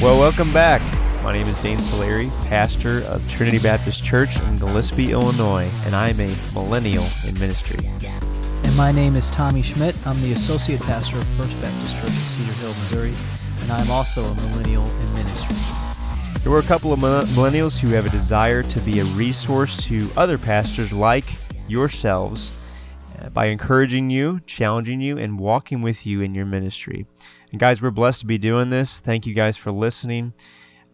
Well, welcome back. My name is Dane Solari, pastor of Trinity Baptist Church in Gillespie, Illinois, and I'm a millennial in ministry. And my name is Tommy Schmidt. I'm the associate pastor of First Baptist Church in Cedar Hill, Missouri, and I'm also a millennial in ministry. There were a couple of millennials who have a desire to be a resource to other pastors like yourselves uh, by encouraging you, challenging you, and walking with you in your ministry. And guys, we're blessed to be doing this. Thank you guys for listening.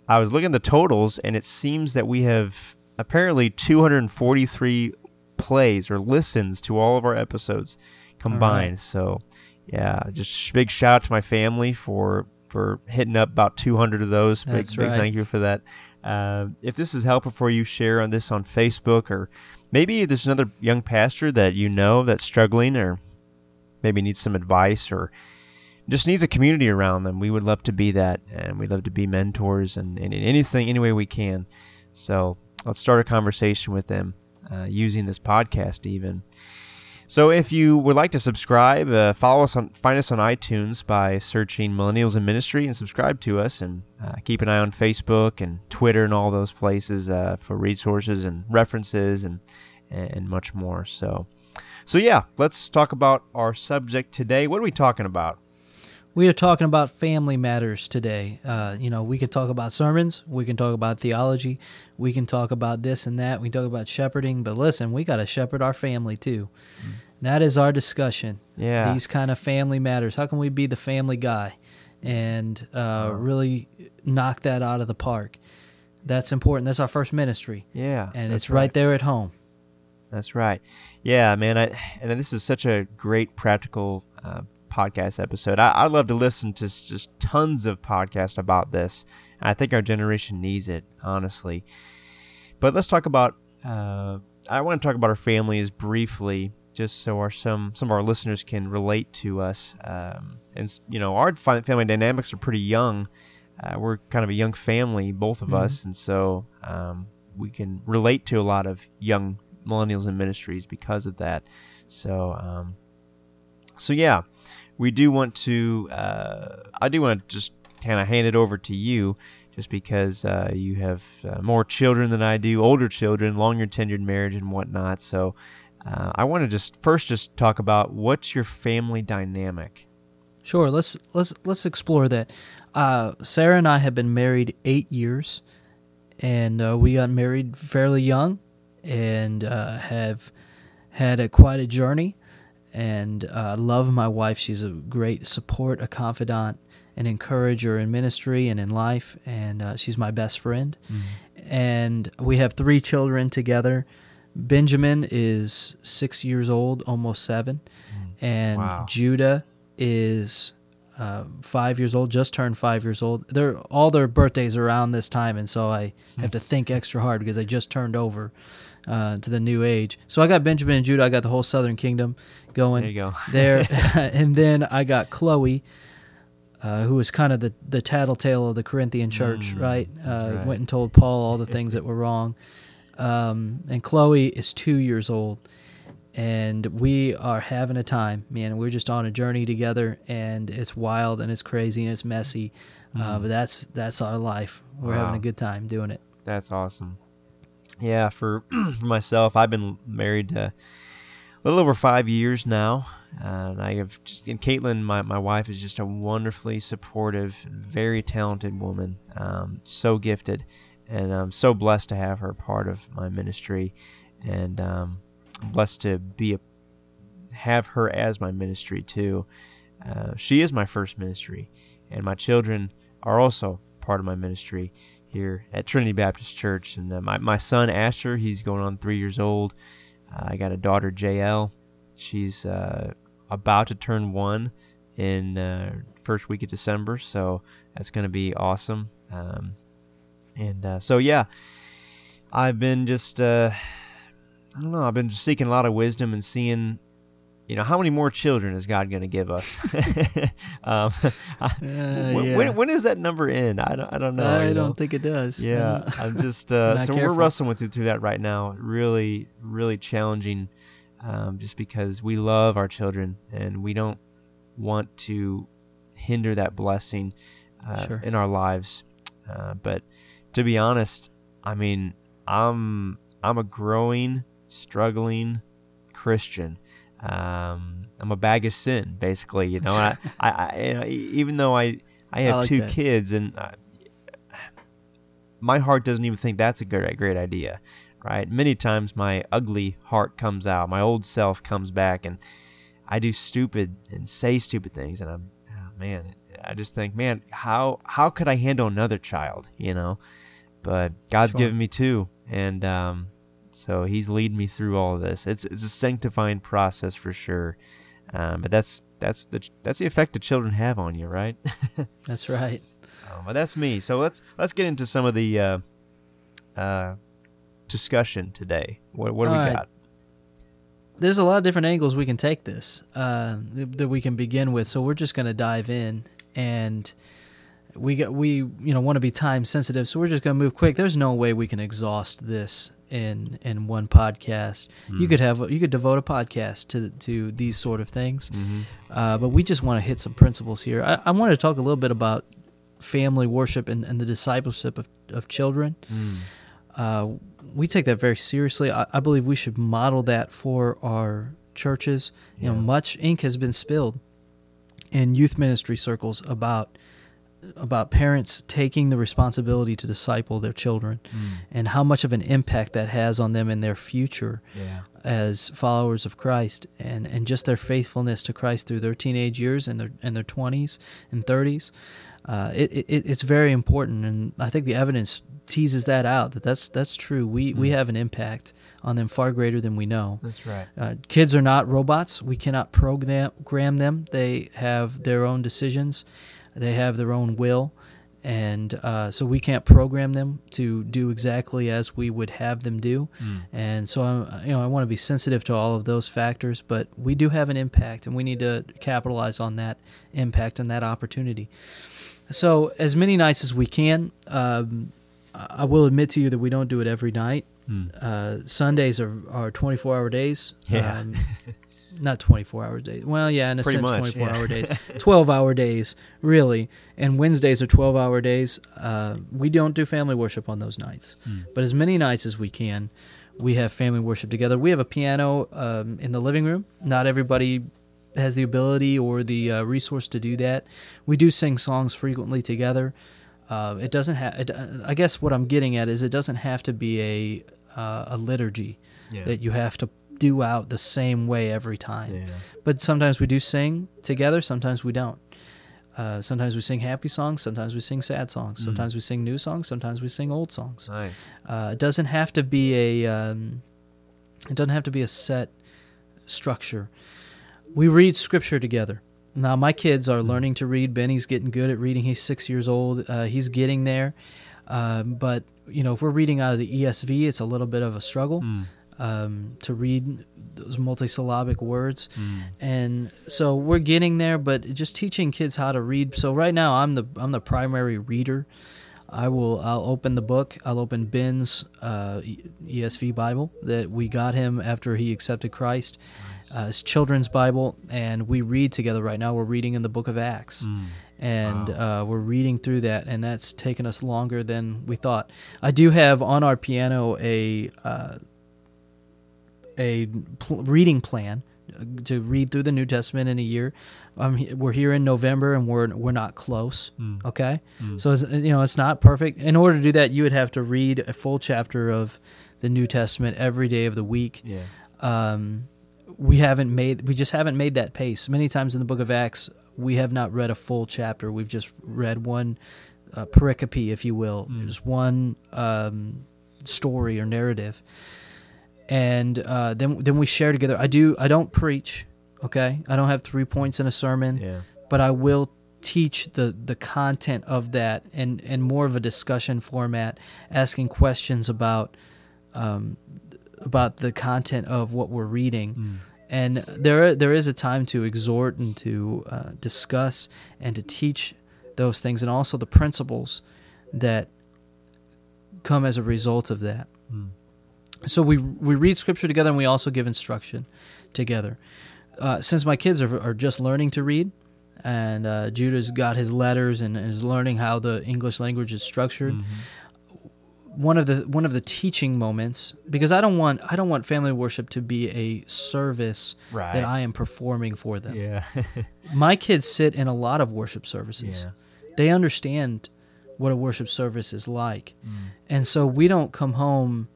I was looking at the totals, and it seems that we have apparently 243 plays or listens to all of our episodes combined. Right. So, yeah, just big shout out to my family for for hitting up about 200 of those. That's big, right. big thank you for that. Uh, if this is helpful for you, share on this on Facebook or maybe there's another young pastor that you know that's struggling or maybe needs some advice or just needs a community around them. We would love to be that, and we'd love to be mentors and, and anything, any way we can. So let's start a conversation with them uh, using this podcast, even. So if you would like to subscribe, uh, follow us on, find us on iTunes by searching Millennials in Ministry and subscribe to us, and uh, keep an eye on Facebook and Twitter and all those places uh, for resources and references and and much more. So, so yeah, let's talk about our subject today. What are we talking about? We are talking about family matters today. Uh, you know, we can talk about sermons, we can talk about theology, we can talk about this and that, we can talk about shepherding, but listen, we got to shepherd our family too. Mm. That is our discussion. Yeah. These kind of family matters. How can we be the family guy and uh, really knock that out of the park? That's important. That's our first ministry. Yeah. And it's right. right there at home. That's right. Yeah, man. I and this is such a great practical uh, podcast episode. I, I love to listen to just tons of podcasts about this. I think our generation needs it, honestly. But let's talk about. Uh, I want to talk about our families briefly, just so our some some of our listeners can relate to us. Um, and you know, our family dynamics are pretty young. Uh, we're kind of a young family, both of mm-hmm. us, and so um, we can relate to a lot of young millennials in ministries because of that. So, um, so yeah, we do want to. Uh, I do want to just kind of hand it over to you, just because uh, you have uh, more children than I do, older children, longer tenured marriage and whatnot. So uh, I want to just first just talk about what's your family dynamic. Sure. Let's let's let's explore that. Uh, Sarah and I have been married eight years, and uh, we got married fairly young, and have had a quite a journey and uh, love my wife. She's a great support, a confidant, an encourager in ministry and in life, and uh, she's my best friend. Mm-hmm. And we have three children together. Benjamin is six years old, almost 7 mm. and wow. Judah is uh, five years old, just turned five years old. They're all their birthdays around this time, and so I hmm. have to think extra hard because they just turned over uh, to the new age. So I got Benjamin and Judah. I got the whole Southern Kingdom going there. You go. there, and then I got Chloe, uh, who was kind of the the tattletale of the Corinthian church, mm, right? Uh, right? Went and told Paul all the things that were wrong. Um, and Chloe is two years old, and we are having a time, man. We're just on a journey together, and it's wild and it's crazy and it's messy, uh, mm. but that's that's our life. We're wow. having a good time doing it. That's awesome. Yeah, for, for myself, I've been married a little over five years now. Uh, and I have, just, and Caitlin, my, my wife, is just a wonderfully supportive, very talented woman. Um, so gifted, and I'm so blessed to have her part of my ministry, and um, blessed to be a, have her as my ministry too. Uh, she is my first ministry, and my children are also part of my ministry here at Trinity Baptist Church. And uh, my my son Asher, he's going on three years old. Uh, I got a daughter JL. She's uh, about to turn one in uh, first week of December, so that's going to be awesome. Um, and uh, so yeah, I've been just uh, I don't know. I've been seeking a lot of wisdom and seeing you know, how many more children is God going to give us? um, uh, yeah. when, when is that number in? I don't, I don't know. I don't know? think it does. Yeah, I'm just uh, so careful. we're wrestling with through that right now. Really, really challenging, um, just because we love our children and we don't want to hinder that blessing uh, sure. in our lives. Uh, but to be honest, I mean, I'm I'm a growing, struggling Christian. Um, I'm a bag of sin, basically. You know, I, I, I you know, even though I I have like two that. kids, and uh, my heart doesn't even think that's a great great idea, right? Many times my ugly heart comes out, my old self comes back, and I do stupid and say stupid things, and I'm oh, man, I just think, man, how how could I handle another child, you know? But God's Sure. given me two, and um, so He's leading me through all of this. It's it's a sanctifying process for sure, um, but that's that's the that's the effect that children have on you, right? That's right. Um, but that's me. So let's let's get into some of the uh, uh, discussion today. What what do we right. got? There's a lot of different angles we can take this uh, that we can begin with. So we're just going to dive in, and we got we you know want to be time sensitive, so we're just going to move quick. There's no way we can exhaust this in in one podcast. You Mm. could have you could devote a podcast to to these sort of things. Mm-hmm. Uh, but we just want to hit some principles here. I, I want to talk a little bit about family worship and, and the discipleship of, of children. Mm. Uh, we take that very seriously. I, I believe we should model that for our churches. You know, much ink has been spilled in youth ministry circles about about parents taking the responsibility to disciple their children Mm. and how much of an impact that has on them in their future Yeah. as followers of Christ and, and just their faithfulness to Christ through their teenage years and their and their 20s and 30s. Uh, it, it it's very important, and I think the evidence teases that out that that's that's true. We we Mm. have an impact on them far greater than we know. That's right. Uh, kids are not robots. We cannot program them. They have their own decisions. They have their own will, and uh, so we can't program them to do exactly as we would have them do. Mm. And so I'm, you know, I want to be sensitive to all of those factors, but we do have an impact, and we need to capitalize on that impact and that opportunity. So as many nights as we can. Um, I I will admit to you that we don't do it every night. Mm. Uh, Sundays are, are 24 hour days. Yeah. Um, not 24 hour days. Well, yeah, in a Pretty sense, much, 24 yeah. hour days. 12 hour days, really. And Wednesdays are 12 hour days. Uh, we don't do family worship on those nights. Mm. But as many nights as we can, we have family worship together. We have a piano um, in the living room. Not everybody has the ability or the uh, resource to do that. We do sing songs frequently together. Uh, it doesn't have. I guess what I'm getting at is it doesn't have to be a uh, a liturgy yeah. that you have to do out the same way every time. yeah. But sometimes we do sing together. Sometimes we don't. Uh, sometimes we sing happy songs. Sometimes we sing sad songs. Mm. Sometimes we sing new songs. Sometimes we sing old songs. Nice. Uh, it doesn't have to be a um, it doesn't have to be a set structure. We read scripture together. Now my kids are learning to read. Benny's getting good at reading. He's six years old. Uh, he's getting there. Um, but you know, if we're reading out of the ESV, it's a little bit of a struggle Mm. Um, to read those multisyllabic words. Mm. and so we're getting there but just teaching kids how to read. So right now i'm the i'm the primary reader. I will i'll open the book. I'll open ben's uh, esv bible that we got him after he accepted christ uh, his children's bible and we read together right now. We're reading in the book of acts. Mm. and uh, we're reading through that, and that's taken us longer than we thought. I do have on our piano a uh, a pl- reading plan uh, to read through the New Testament in a year. Um, we're here in November, and we're we're not close. Mm. Okay, Mm. so it's, you know it's not perfect. In order to do that, you would have to read a full chapter of the New Testament every day of the week Yeah. um, we haven't made we just haven't made that pace many times in the book of acts we have not read a full chapter we've just read one uh, pericope if you will Mm. just one um, story or narrative and uh, then then we share together i do i don't preach okay i don't have three points in a sermon Yeah. but I will teach the the content of that and and more of a discussion format, asking questions about um, about the content of what we're reading. Mm. And there there is a time to exhort and to uh, discuss and to teach those things, and also the principles that come as a result of that. Mm. So we we read scripture together, and we also give instruction together. Uh, since my kids are, are just learning to read, and uh, Judah's got his letters and is learning how the English language is structured. Mhm. One of the one of the teaching moments, because I don't want I don't want family worship to be a service Right. that I am performing for them. yeah. My kids sit in a lot of worship services. yeah. They understand what a worship service is like. Mm. And so we don't come home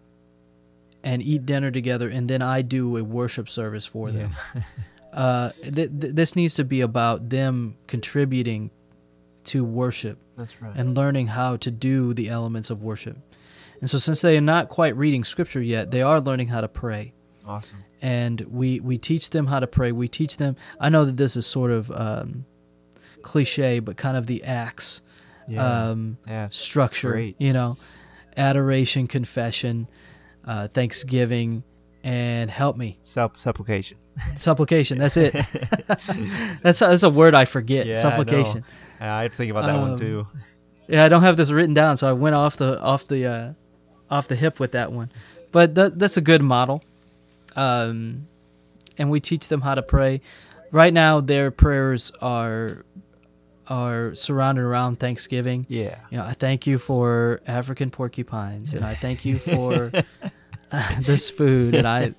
and eat dinner together and then I do a worship service for them. Yeah. Uh, th- th- this needs to be about them contributing to worship That's right. and learning how to do the elements of worship. And so, since they are not quite reading scripture yet, they are learning how to pray. awesome. And we, we teach them how to pray. We teach them, I know that this is sort of um, cliche, but kind of the acts Yeah. um, yeah. structure, great. you know, adoration, confession, uh, thanksgiving, and help me. Sup- supplication. Supplication. That's it. that's that's a word I forget. Yeah, I supplication. Yeah, I think about that Um, one too. Yeah, I don't have this written down, so I went off the off the uh, off the hip with that one. But that, that's a good model. Um, and we teach them how to pray. Right now, their prayers are are surrounded around Thanksgiving. Yeah. You know, I thank you for African porcupines, and I thank you for this food, and I,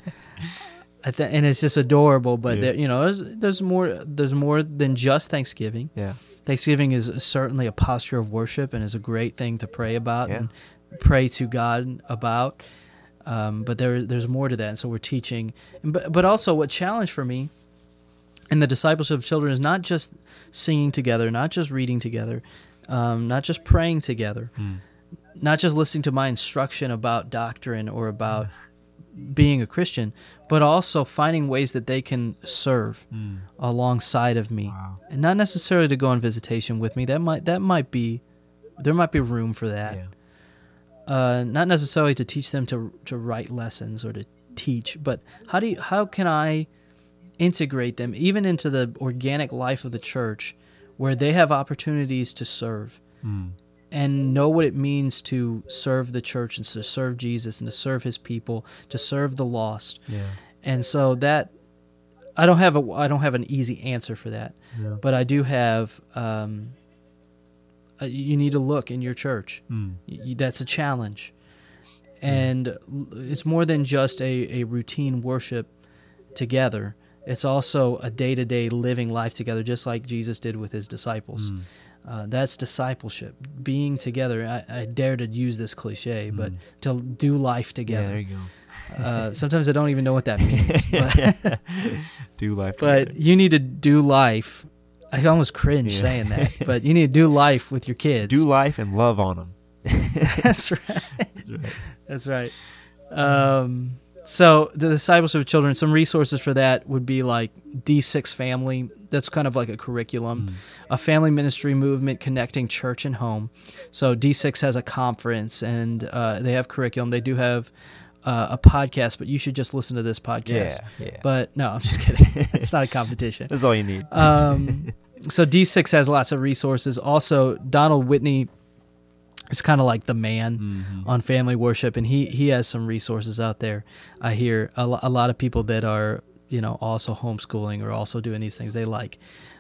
I th- and it's just adorable. But Yeah. there, you know, there's there's more there's more than just Thanksgiving. Yeah. Thanksgiving is certainly a posture of worship and is a great thing to pray about Yeah. and pray to God about. Um, but there there's more to that, and so we're teaching. But but also, what challenge for me in the discipleship of children is not just singing together, not just reading together, um, not just praying together, Hmm. not just listening to my instruction about doctrine or about being a Christian, but also finding ways that they can serve Hmm. alongside of me Wow. and not necessarily to go on visitation with me. That might that might be there might be room for that. Yeah. Uh, not necessarily to teach them to to write lessons or to teach, but how do you, how can I integrate them even into the organic life of the church, where they have opportunities to serve Hmm. and know what it means to serve the church and to serve Jesus and to serve His people, to serve the lost. Yeah. And so that I don't have a I don't have an easy answer for that Yeah. but I do have. Um, uh, you need to look in your church. Hmm. Y- that's a challenge, and it's more than just a, a routine worship together. It's also a day to day living life together, just like Jesus did with his disciples. Hmm. Uh, that's discipleship, being together. I, I dare to use this cliche, but Mm. to do life Yeah. together. There you go. uh, sometimes I don't even know what that means. But, Do life. but together. you need to do life. I almost cringe Yeah. saying that, but you need to do life with your kids. do life and love on them. That's right. That's right. That's right. Um, so the discipleship of children, some resources for that would be like D6 Family. That's kind of like a curriculum, Hmm. a family ministry movement connecting church and home. So D6 has a conference and uh, they have curriculum. They do have uh, a podcast, but you should just listen to this podcast. Yeah. Yeah. But no, I'm just kidding. it's not a competition. That's all you need. Um, so D6 has lots of resources. Also, Donald Whitney is kind of like the man Mhm. on family worship, and he he has some resources out there. I hear a, a lot of people that are you know also homeschooling or also doing these things. They like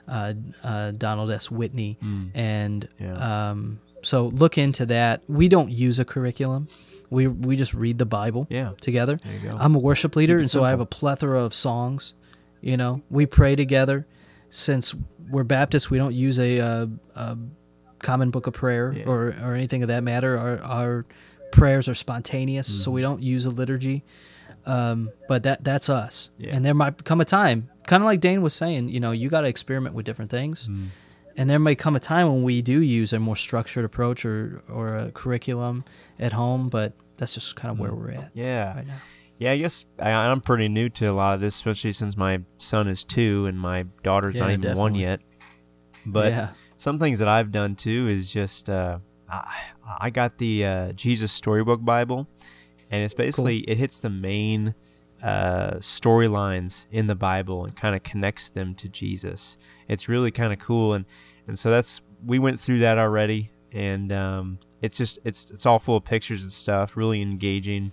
uh, uh, Donald S. Whitney, Mm. and Yeah. um, so look into that. We don't use a curriculum. We we just read the Bible Yeah. together. There you go. I'm a worship leader, and so I have a plethora of songs. You know, we pray together. Since we're Baptists, we don't use a, uh, a common book of prayer Yeah. or, or anything of that matter. Our, our prayers are spontaneous, so we don't use a liturgy. Um, but that that's us. Yeah. And there might come a time, kind of like Dane was saying, you know, you got to experiment with different things. Mm. And there may come a time when we do use a more structured approach or, or a curriculum at home, but that's just kind of where we're at Yeah. right now. Yeah, I guess I, I'm pretty new to a lot of this, especially since my son is two and my daughter's not Yeah, even one yet. But yeah. Some things that I've done too is just uh, I, I got the uh, Jesus Storybook Bible, and it's basically it hits the main uh, storylines in the Bible and kind of connects them to Jesus. It's really kind of cool, and and so that's we went through that already, and um, it's just it's it's all full of pictures and stuff, really engaging.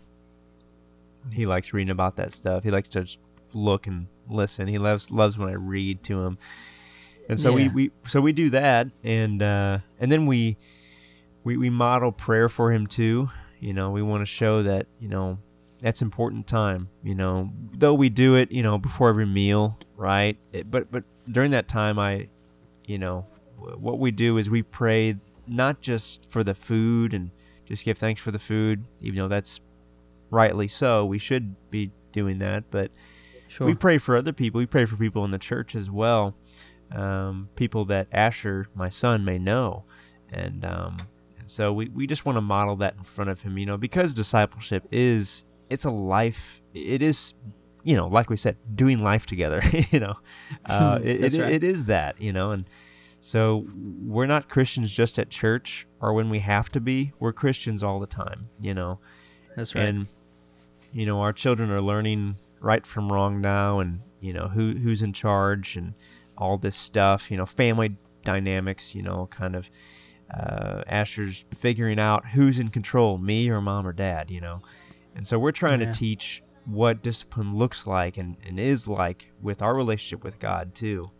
He likes reading about that stuff. He likes to just look and listen. He loves loves when I read to him And so we, Yeah. we so we do that, and uh, and then we we we model prayer for him too. You know, we want to show that you know that's important time. You know, though we do it, you know, before every meal, right? It, but but during that time, I, you know, what we do is we pray not just for the food and just give thanks for the food, even though that's rightly so. We should be doing that, but Sure. we pray for other people. We pray for people in the church as well. Um, people that Asher, my son, may know, and um, and so we, we just want to model that in front of him. You know, because discipleship is it's a life. It is, you know, like we said, doing life together. you know, uh, it, it, right. it is that. You know, and so we're not Christians just at church or when we have to be. We're Christians all the time. You know, That's right. and you know our children are learning right from wrong now and you know who who's in charge and all this stuff you know family dynamics you know kind of uh, Asher's figuring out who's in control me or mom or dad you know and so we're trying Yeah. to teach what discipline looks like and, and is like with our relationship with God too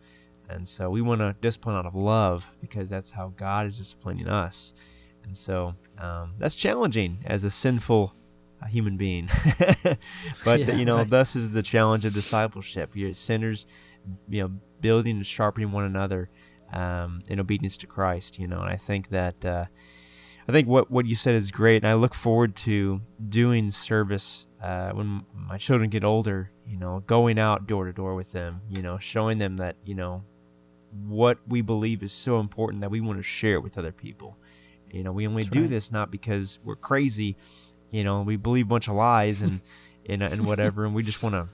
and so we want to discipline out of love because that's how God is disciplining us and so um, that's challenging as a sinful uh, human being. but Yeah, you know, right. thus is the challenge of discipleship. You're sinners, you know, building and sharpening one another um, in obedience to Christ. You know, and I think that uh, I think what what you said is great, and I look forward to doing service uh, when my children get older. You know, going out door to door with them. You know, showing them that you know what we believe is so important that we want to share it with other people. You know, we only That's do right. this not because we're crazy. You know, we believe a bunch of lies and and, and whatever, and we just want to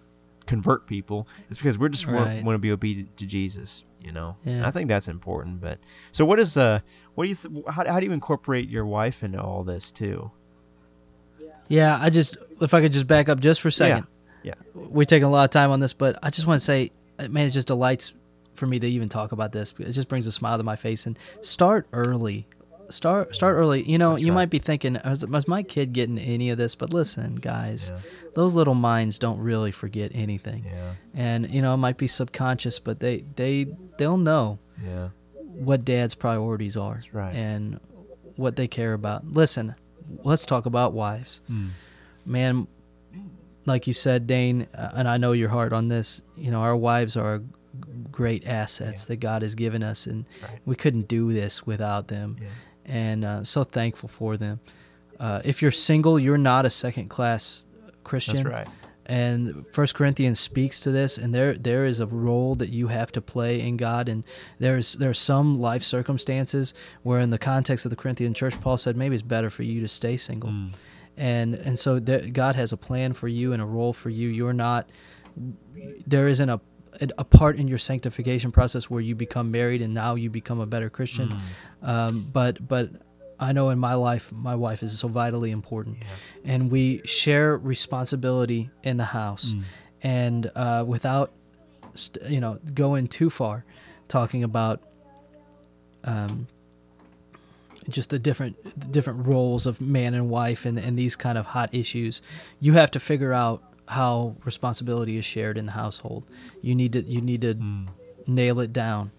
convert people. It's because we're just Right. want, want to be obedient to Jesus. You know, Yeah. I think that's important. But so, what is uh, what do you th- how how do you incorporate your wife into all this too? Yeah, I just if I could just back up just for a second. Yeah. We're taking a lot of time on this, but I just want to say, uh, man, it just delights for me to even talk about this. It just brings a smile to my face. And start early. Start start early. You know, That's you right. might be thinking, is, is my kid getting any of this? But listen, guys, Yeah, those little minds don't really forget anything. yeah, And you know, it might be subconscious, but they they they'll know yeah. what dad's priorities are right. and what they care about. Listen, let's talk about wives Mm. man like you said dane uh, and i know your heart on this you know our wives are great assets Yeah. that god has given us and Right. we couldn't do this without them Yeah. And uh, so thankful for them uh, if you're single you're not a second class christian That's right. and First Corinthians speaks to this, and there there is a role that you have to play in God, and there's there are some life circumstances where, in the context of the Corinthian church, Paul said maybe it's better for you to stay single, Mm. and and so there, God has a plan for you and a role for you. You're not there isn't a a part in your sanctification process where you become married and now you become a better Christian, Mm. um, but but. I know in my life, my wife is so vitally important, Yeah. and we share responsibility in the house Mm. and uh, without st- you know going too far talking about um, just the different the different roles of man and wife and, and these kind of hot issues you have to figure out how responsibility is shared in the household you need to you need to Mm. nail it down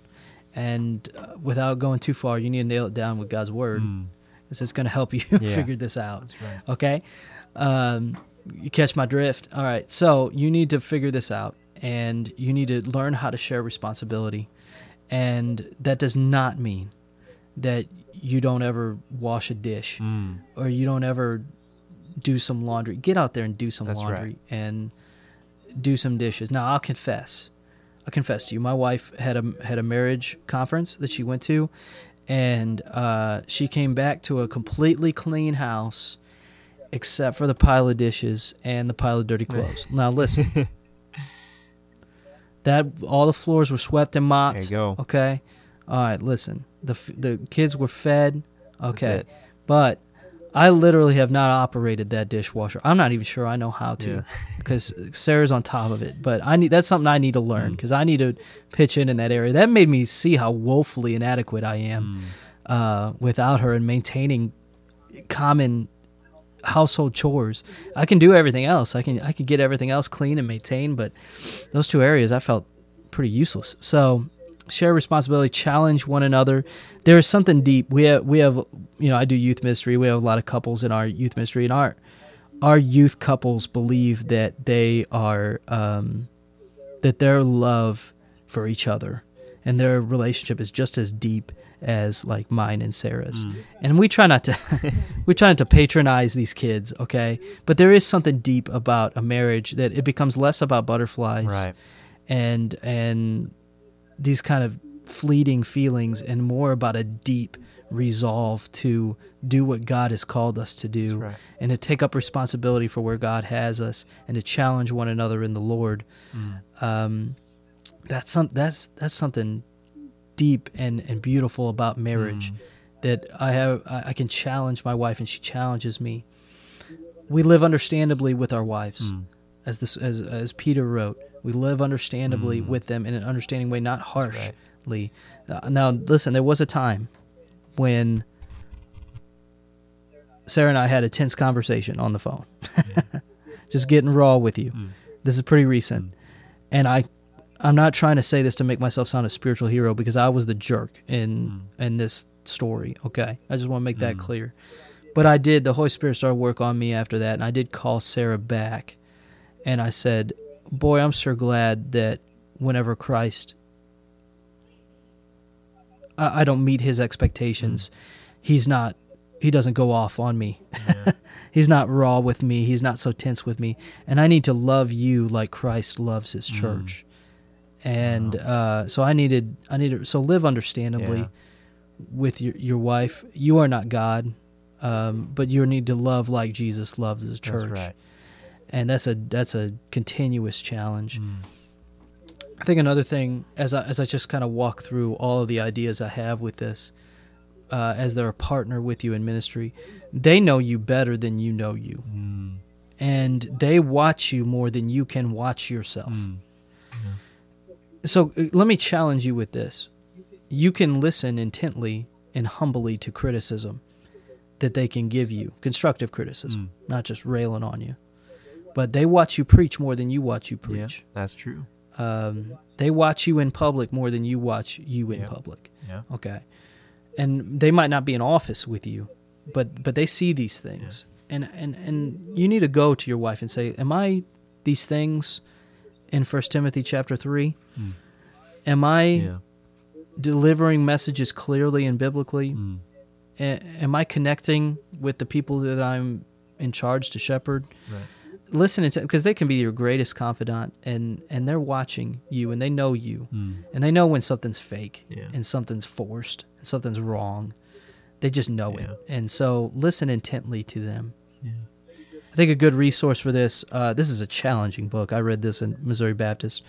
and uh, without going too far you need to nail it down with god's word Mm. this is going to help you Yeah. figure this out That's right. Okay. Um, you catch my drift. All right. So you need to figure this out and you need to learn how to share responsibility. And that does not mean that you don't ever wash a dish Mm. or you don't ever do some laundry. Get out there and do some That's right. laundry and do some dishes. Now, I'll confess. I'll confess to you. My wife had a had a marriage conference that she went to, and uh, she came back to a completely clean house, except for the pile of dishes and the pile of dirty clothes. now, listen. That all the floors were swept and mopped. There you go. Okay. All right. Listen. The the kids were fed. Okay. But I literally have not operated that dishwasher. I'm not even sure I know how to Yeah. because Sarah's on top of it. But I need that's something I need to learn Mm. because I need to pitch in in that area. That made me see how woefully inadequate I am Mm. uh, without her and maintaining common household chores. I can do everything else. I can I can get everything else clean and maintained, but those two areas I felt pretty useless. So share responsibility, challenge one another. There is something deep. We have, we have, you know, I do youth ministry. We have a lot of couples in our youth ministry, and our our youth couples believe that they are um, that their love for each other and their relationship is just as deep as like mine and Sarah's. Mm. And we try not to we try not to patronize these kids, okay? But there is something deep about a marriage that it becomes less about butterflies Right. and and these kind of fleeting feelings and more about a deep resolve to do what God has called us to do right. and to take up responsibility for where God has us and to challenge one another in the Lord. Mm. Um, that's some that's that's something deep and, and beautiful about marriage Mm. that I have I, can challenge my wife and she challenges me. We live understandably with our wives Mm. as this as as Peter wrote, we live understandably Mm. with them in an understanding way, not harshly. right. Uh, now, listen, there was a time when Sarah and I had a tense conversation on the phone, just getting raw with you. Mm. This is pretty recent, and I, I'm not trying to say this to make myself sound a spiritual hero because I was the jerk in in this story. Okay, I just want to make that Mm. clear. But I did. The Holy Spirit started work on me after that, and I did call Sarah back, and I said, "Boy, I'm sure glad that whenever Christ, I, I don't meet His expectations, He's not, He doesn't go off on me. Yeah. He's not raw with me. He's not so tense with me, and I need to love you like Christ loves His Mm. church." And uh, so I needed, I needed, so live understandably Yeah. with your your wife. You are not God, um, but you need to love like Jesus loves His church, That's right. And that's a that's a continuous challenge. Mm. I think another thing, as I as I just kind of walk through all of the ideas I have with this, uh, as they're a partner with you in ministry, they know you better than you know you, Mm. and they watch you more than you can watch yourself. Mm. So uh, let me challenge you with this. You can listen intently and humbly to criticism that they can give you, constructive criticism, not just railing on you. But they watch you preach more than you watch you Yeah, preach. that's true. Um, they watch you in public more than you watch you in Yeah. public. Yeah. Okay. And they might not be in office with you, but but they see these things. And and and you need to go to your wife and say, "Am I these things in First Timothy chapter 3? Mm. Am I Yeah. delivering messages clearly and biblically? Mm. A- am I connecting with the people that I'm in charge to shepherd? Right. Listen to because they can be your greatest confidant, and and they're watching you, and they know you, Mm. and they know when something's fake Yeah. and something's forced, and something's wrong. They just know Yeah. it, and so listen intently to them. Yeah. I think a good resource for this. Uh, this is a challenging book. I read this in Missouri Baptist.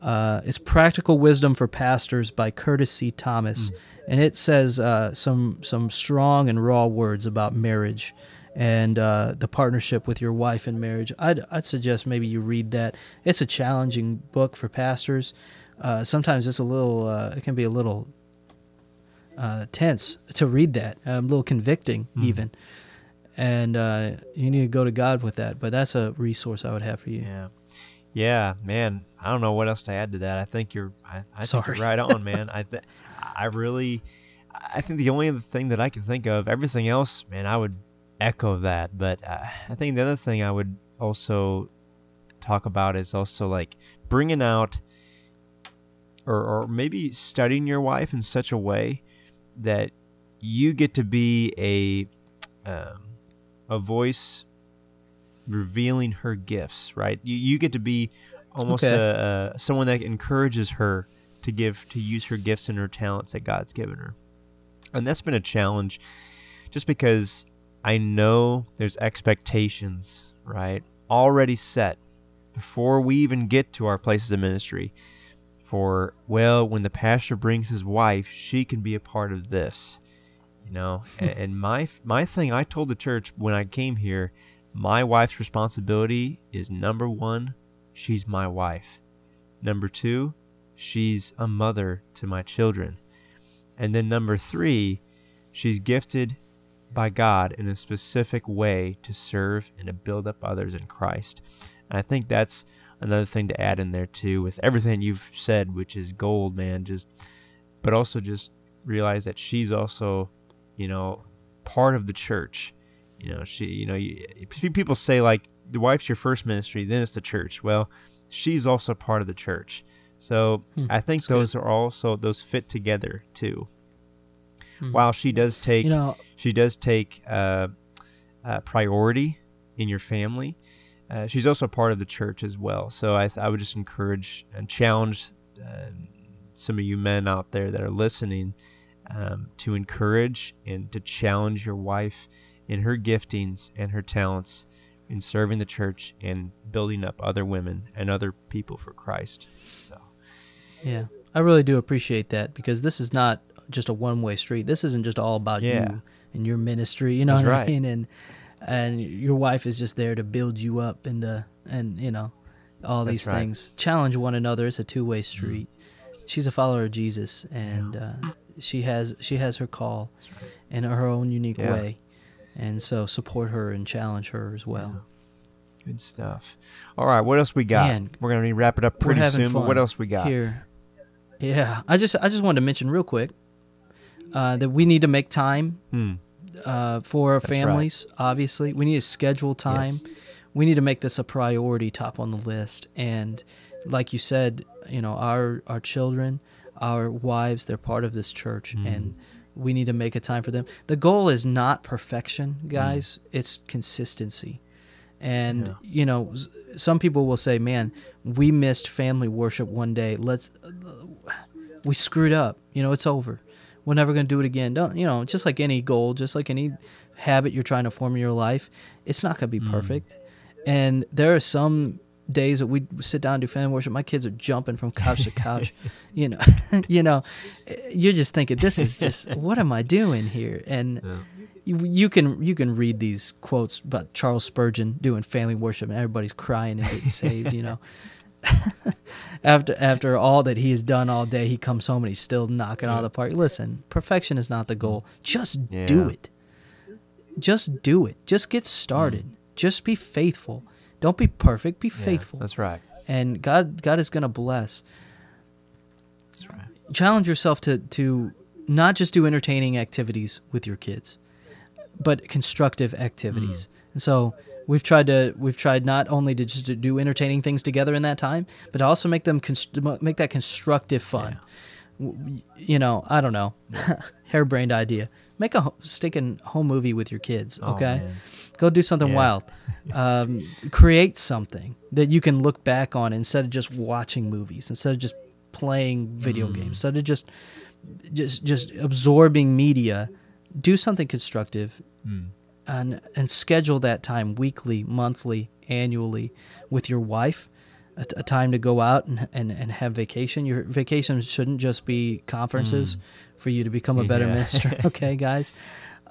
Uh, it's Practical Wisdom for Pastors by Curtis C. Thomas, and it says uh, some some strong and raw words about marriage and uh, the partnership with your wife in marriage. I'd I'd suggest maybe you read that. It's a challenging book for pastors. Uh, sometimes it's a little. Uh, it can be a little uh, tense to read that. Um, a little convicting Mhm. even. And uh, you need to go to God with that. But that's a resource I would have for you. Yeah. Yeah, man. I don't know what else to add to that. I think you're I, I think you're right on, man. I th- I really I think the only other thing that I can think of, everything else, man, I would echo that. But uh, I think the other thing I would also talk about is also like bringing out or, or maybe studying your wife in such a way that you get to be a um, a voice revealing her gifts, right? You you get to be almost Okay. a, a someone that encourages her to give to use her gifts and her talents that God's given her. And that's been a challenge just because I know there's expectations, right? Already set before we even get to our places of ministry for well, when the pastor brings his wife, she can be a part of this. You know, and, my my thing I told the church when I came here, my wife's responsibility is number 1, she's my wife. Number 2, she's a mother to my children. And then number 3, she's gifted by God in a specific way to serve and to build up others in Christ. And I think that's another thing to add in there too with everything you've said, which is gold, man. Just, but also just realize that she's also, you know, part of the church. You know, she, you know, you, people say like the wife's your first ministry, then it's the church. Well, she's also part of the church. So Hmm, I think those are also those fit together too. Hmm. While she does take You know, she does take uh, uh, priority in your family. Uh, she's also part of the church as well. So I, th- I would just encourage and challenge uh, some of you men out there that are listening um, to encourage and to challenge your wife in her giftings and her talents in serving the church and building up other women and other people for Christ. So Yeah, I really do appreciate that because this is not just a one-way street. This isn't just all about Yeah. you and your ministry. You know That's what right. I mean? And and your wife is just there to build you up and uh, and you know all That's these right. Things. Challenge one another. It's a two-way street. She's a follower of Jesus, and uh, she has she has her call right. in her own unique Yeah. way, and so support her and challenge her as well. good stuff. All right, what else we got? Man, We're gonna wrap it up pretty soon. But what else we got? here. Yeah, I just I just wanted to mention real quick uh, that we need to make time Hmm. uh, for our That's right. families. Obviously, we need to schedule time. Yes. We need to make this a priority, top on the list. And like you said, you know, our our children, our wives, they're part of this church, Mhm. and we need to make a time for them. The goal is not perfection, Mm. guys. It's consistency. And Yeah. you know, some people will say, "Man, we missed family worship one day. Let's we screwed up. You know, it's over. We're never going to do it again." Don't, you know, just like any goal, just like any habit you're trying to form in your life, it's not going to be Mm. perfect. And there are some days that we sit down and do family worship. My kids are jumping from couch to couch. you know, you know, you're just thinking, "This is just what am I doing here?" And Yeah. you, you can you can read these quotes about Charles Spurgeon doing family worship and everybody's crying and getting saved, you know. after after all that he has done all day, he comes home and he's still knocking out of the park. Listen, perfection is not the goal. Just do it. Just do it. Just get started. Mm. Just be faithful. Don't be perfect. Be Yeah, faithful. That's right. And God God is going to bless That's right. challenge yourself to to not just do entertaining activities with your kids, but constructive activities. Mm. And so we've tried to we've tried not only to just to do entertaining things together in that time, but to also make them const- make that constructive fun. W- You know, I don't know, harebrained idea. Make a ho- stinking home movie with your kids. Oh, Okay, man. go do something Yeah. wild. Um, create something that you can look back on instead of just watching movies, instead of just playing video Mm. games, instead of just just just absorbing media. Do something constructive Hmm. And and schedule that time weekly, monthly, annually with your wife. A, a time to go out and, and, and have vacation. Your vacation shouldn't just be conferences for you to become a better Yeah. minister. Okay, guys.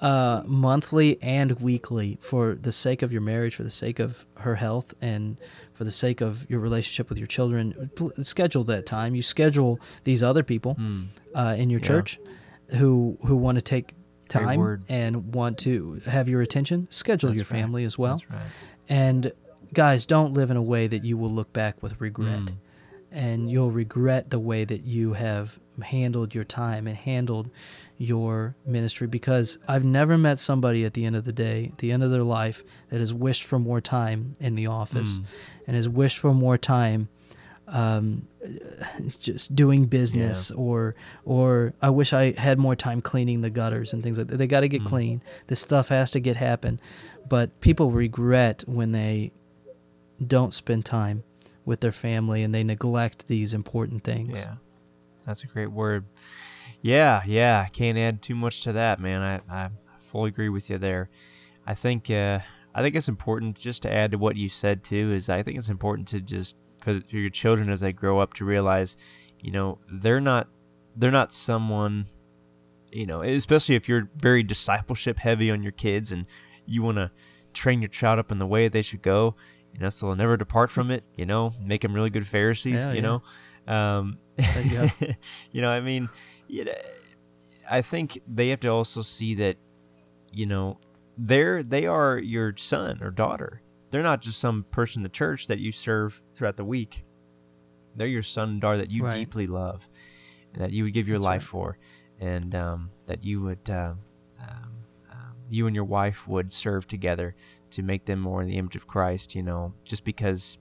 Uh, monthly and weekly for the sake of your marriage, for the sake of her health, and for the sake of your relationship with your children. Pl- Schedule that time. You schedule these other people Hmm. uh, in your Yeah. church who who want to take time and want to have your attention. Schedule That's your right. family as well. Right. And guys, don't live in a way that you will look back with regret. Mm. And you'll regret the way that you have handled your time and handled your ministry because I've never met somebody at the end of the day, the end of their life, that has wished for more time in the office Mm. and has wished for more time um, just doing business or or I wish I had more time cleaning the gutters and things like that. They got to get Mm. clean. This stuff has to get happen. But people regret when they don't spend time with their family and they neglect these important things. Yeah, that's a great word. Yeah, yeah. Can't add too much to that, man. I, I fully agree with you there. I think uh, I think it's important just to add to what you said too. Is I think it's important to just for, for your children as they grow up to realize, you know, they're not they're not someone, you know, especially if you're very discipleship heavy on your kids and you want to train your child up in the way they should go. You know, so they'll never depart from it. You know, make them really good Pharisees. Yeah, you yeah. know, um, you know, I mean, you know, I think they have to also see that, you know, they're they are your son or daughter. They're not just some person in the church that you serve throughout the week. They're your son and daughter that you Right. deeply love, and that you would give your That's life right. for, and um, that you would, uh, um, um, you and your wife would serve together to make them more in the image of Christ. You know, just because,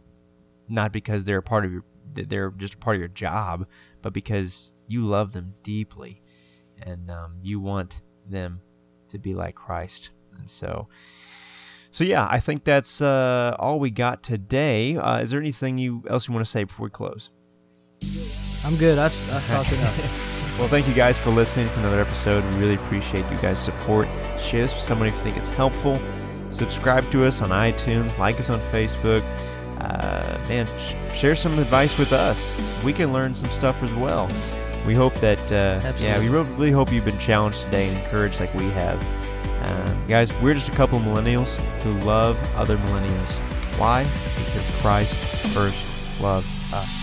not because they're a part of your, they're just a part of your job, but because you love them deeply, and um, you want them to be like Christ. And so, so yeah, I think that's uh, all we got today. Uh, is there anything you else you want to say before we close? I'm good. I've, I've talked enough. well, thank you guys for listening to another episode. We really appreciate you guys' support. Share this with someone if you think it's helpful. Subscribe to us on iTunes. Like us on Facebook. Uh, man, sh- share some advice with us. We can learn some stuff as well. We hope that, uh, yeah, we really hope you've been challenged today and encouraged like we have. Uh, guys, we're just a couple millennials who love other millennials. Why? Because Christ first loved us.